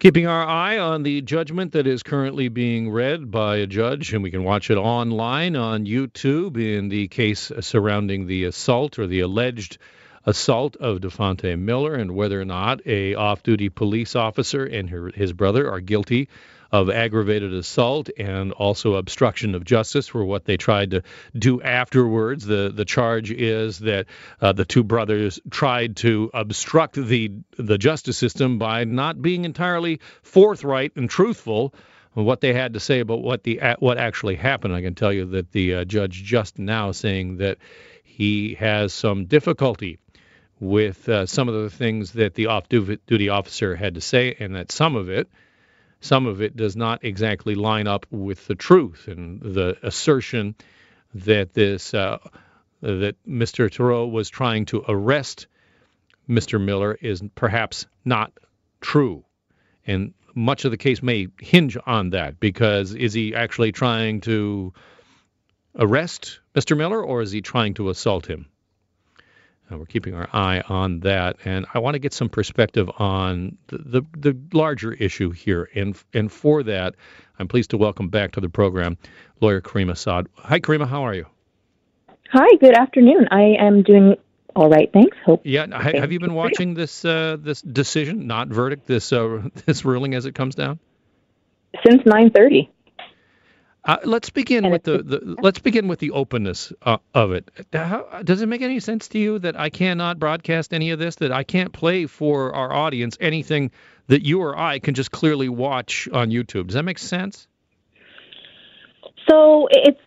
Keeping our eye on the judgment that is currently being read by a judge, and we can watch it online on YouTube in the case surrounding the assault or the alleged assault of Dafonte Miller and whether or not a off-duty police officer and her, his brother are guilty of aggravated assault and also obstruction of justice for what they tried to do afterwards. The the charge is that uh, the two brothers tried to obstruct the the justice system by not being entirely forthright and truthful what they had to say about what the what actually happened. I can tell you that the uh, judge just now saying that he has some difficulty with uh, some of the things that the off-duty officer had to say, and that some of it some of it does not exactly line up with the truth and the assertion that this uh, that Mr. Theriault was trying to arrest Mr. Miller is perhaps not true. And much of the case may hinge on that because is he actually trying to arrest Mr. Miller or is he trying to assault him? Uh, we're keeping our eye on that, and I want to get some perspective on the, the, the larger issue here. And and for that, I'm pleased to welcome back to the program lawyer Karima Saad. Hi, Karima. How are you? Hi. Good afternoon. I am doing all right. Thanks. Hope. Yeah. Have you been watching this uh, this decision, not verdict, this uh, this ruling as it comes down? Since 9:30. Uh, let's begin and with the, the, let's begin with the openness uh, of it. How, does it make any sense to you that I cannot broadcast any of this? That I can't play for our audience anything that you or I can just clearly watch on YouTube? Does that make sense? So it's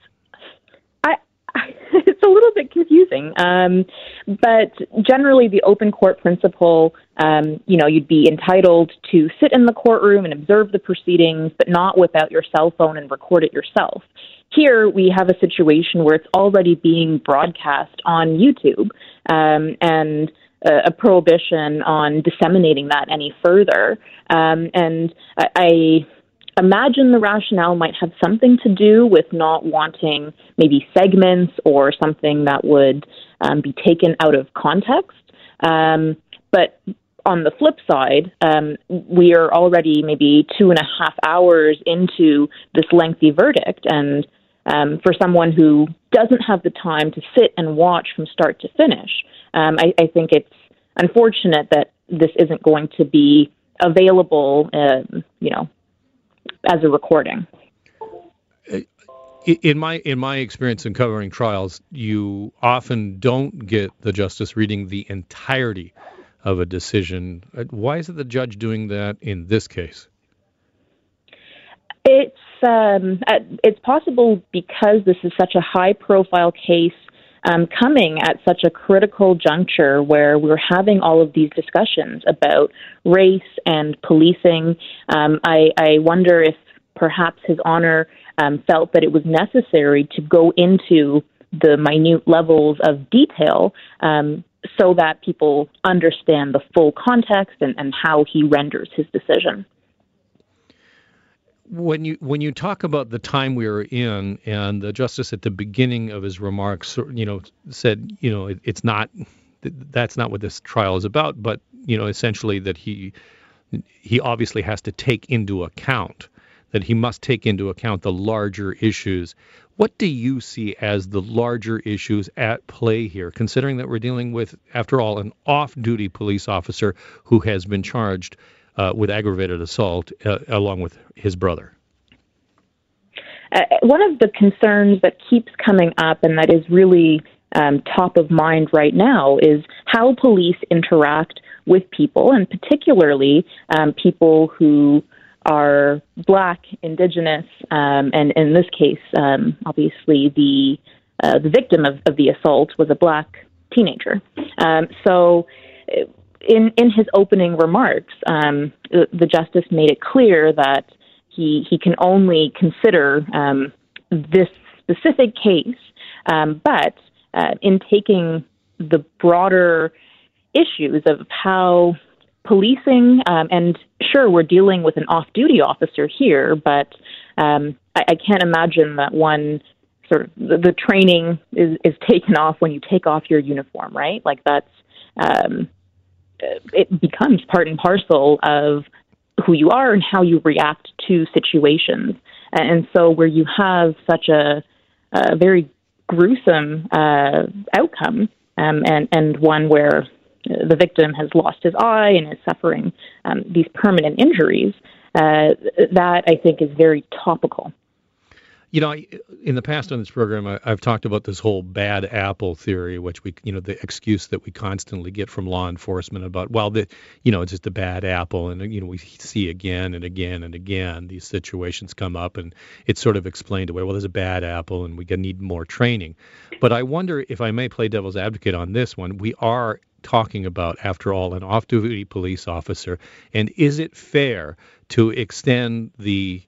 it's a little bit confusing. Um, but generally, the open court principle, um, you know, you'd be entitled to sit in the courtroom and observe the proceedings, but not whip out your cell phone and record it yourself. Here, we have a situation where it's already being broadcast on YouTube, um, and a, prohibition on disseminating that any further. Um, and I imagine the rationale might have something to do with not wanting maybe segments or something that would um, be taken out of context. Um, but on the flip side, um, we are already maybe two and a half hours into this lengthy verdict, and um, for someone who doesn't have the time to sit and watch from start to finish, um, I, I think it's unfortunate that this isn't going to be available, uh, you know, as a recording. In my in my experience in covering trials, you often don't get the justice reading the entirety of a decision. Uh, why is it the judge doing that in this case? It's um, it's possible because this is such a high profile case um, coming at such a critical juncture where we're having all of these discussions about race and policing. Um, I, I wonder if perhaps His Honor um, felt that it was necessary to go into the minute levels of detail um, so that people understand the full context and, and how he renders his decision when you when you talk about the time we are in, and the justice at the beginning of his remarks, you know, said, you know, it, it's not that's not what this trial is about, but you know, essentially that he he obviously has to take into account that he must take into account the larger issues. What do you see as the larger issues at play here, considering that we're dealing with, after all, an off-duty police officer who has been charged uh, with aggravated assault uh, along with his brother. Uh, one of the concerns that keeps coming up and that is really um, top of mind right now is how police interact with people, and particularly um, people who are black, indigenous, um, and in this case, um, obviously the uh, the victim of, of, the assault was a black teenager. Um, so in in his opening remarks, um, the, the, justice made it clear that he he can only consider um, this specific case, um, but uh, in taking the broader issues of how policing um, and sure we're dealing with an off-duty officer here, but um, I, I, can't imagine that one sort of the, the, training is, is taken off when you take off your uniform, right? Like that's um, it becomes part and parcel of who you are and how you react to situations. And so, where you have such a, a very gruesome uh, outcome, um, and and one where the victim has lost his eye and is suffering um, these permanent injuries, uh, that I think is very topical. You know, in the past on this program, I, have talked about this whole bad apple theory, which we, you know, the excuse that we constantly get from law enforcement about, well, the, you know, it's just a bad apple, and you know, we see again and again and again these situations come up, and it's sort of explained away. Well, there's a bad apple, and we need more training. But I wonder if I may play devil's advocate on this one. We are talking about, after all, an off-duty police officer, and is it fair to extend the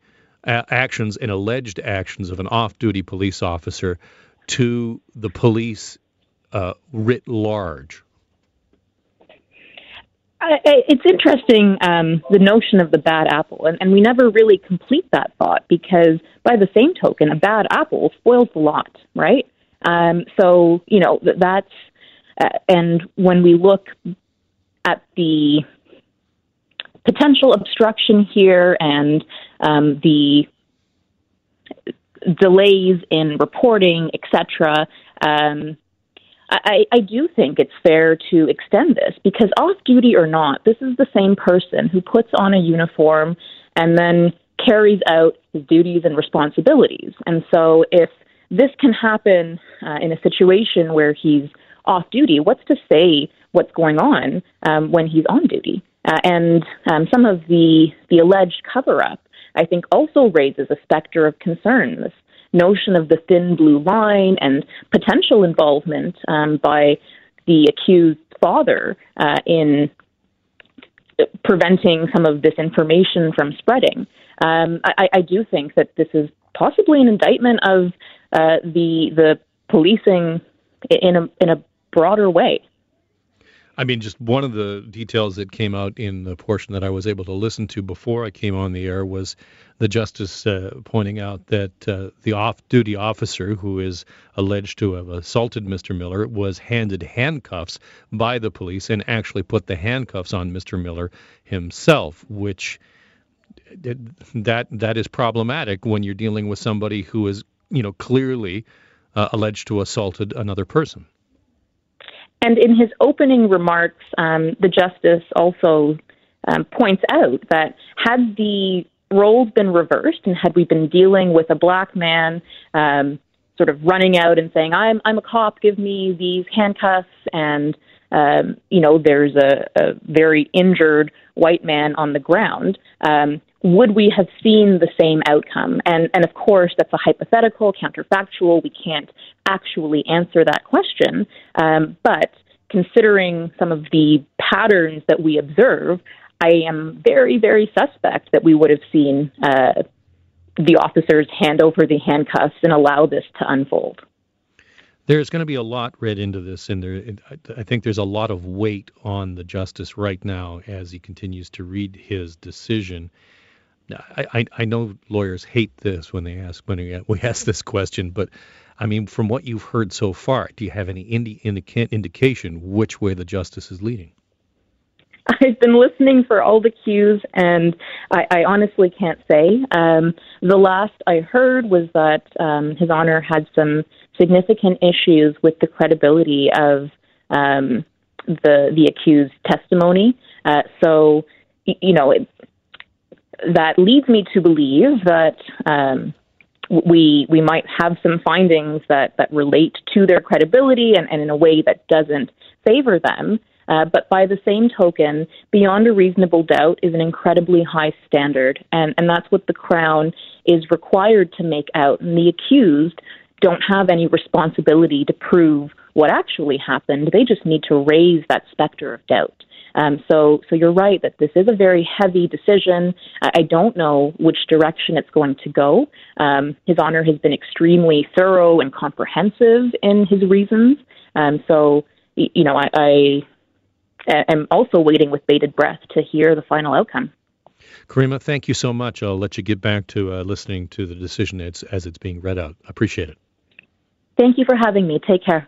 actions and alleged actions of an off-duty police officer to the police uh, writ large? it's interesting um, the notion of the bad apple, and, and, we never really complete that thought because, by the same token, a bad apple spoils the lot, right? Um, so you know that's uh, and when we look at the potential obstruction here and um, the delays in reporting, etc. Um, I, I do think it's fair to extend this because, off duty or not, this is the same person who puts on a uniform and then carries out his duties and responsibilities. And so, if this can happen uh, in a situation where he's off duty, what's to say what's going on um, when he's on duty? Uh, and um, some of the, the alleged cover up, I think, also raises a specter of concern. This notion of the thin blue line and potential involvement um, by the accused father uh, in preventing some of this information from spreading. Um, I, I, do think that this is possibly an indictment of uh, the the policing in a in a broader way. I mean, just one of the details that came out in the portion that I was able to listen to before I came on the air was the justice uh, pointing out that uh, the off-duty officer who is alleged to have assaulted Mr. Miller was handed handcuffs by the police and actually put the handcuffs on Mr. Miller himself, which that that is problematic when you're dealing with somebody who is, you know, clearly uh, alleged to assaulted another person. And in his opening remarks, um, the justice also um, points out that had the roles been reversed and had we been dealing with a black man um, sort of running out and saying, I'm, I'm a cop, give me these handcuffs, and, um, you know, there's a, a very injured white man on the ground, um, would we have seen the same outcome? And, and of course, that's a hypothetical, counterfactual. We can't actually answer that question. Um, but considering some of the patterns that we observe, I am very, very suspect that we would have seen uh, the officers hand over the handcuffs and allow this to unfold. There's going to be a lot read into this, and there, I think there's a lot of weight on the justice right now as he continues to read his decision. I, I, know lawyers hate this when they ask when we ask this question, but I mean, from what you've heard so far, do you have any indi- indica- indication which way the justice is leading? I've been listening for all the cues, and I, I honestly can't say. Um, the last I heard was that um, His Honor had some significant issues with the credibility of um, the the accused testimony. Uh, so, you know, that leads me to believe that um, we we might have some findings that, that relate to their credibility and, and in a way that doesn't favor them. Uh, but by the same token, beyond a reasonable doubt is an incredibly high standard, and, and that's what the Crown is required to make out. And the accused don't have any responsibility to prove what actually happened. They just need to raise that specter of doubt. Um, so, so you're right that this is a very heavy decision. I, I don't know which direction it's going to go. Um, His Honor has been extremely thorough and comprehensive in his reasons. Um, so, you know, I, I am also waiting with bated breath to hear the final outcome. Karima, thank you so much. I'll let you get back to uh, listening to the decision as, as it's being read out. I appreciate it. Thank you for having me. Take care.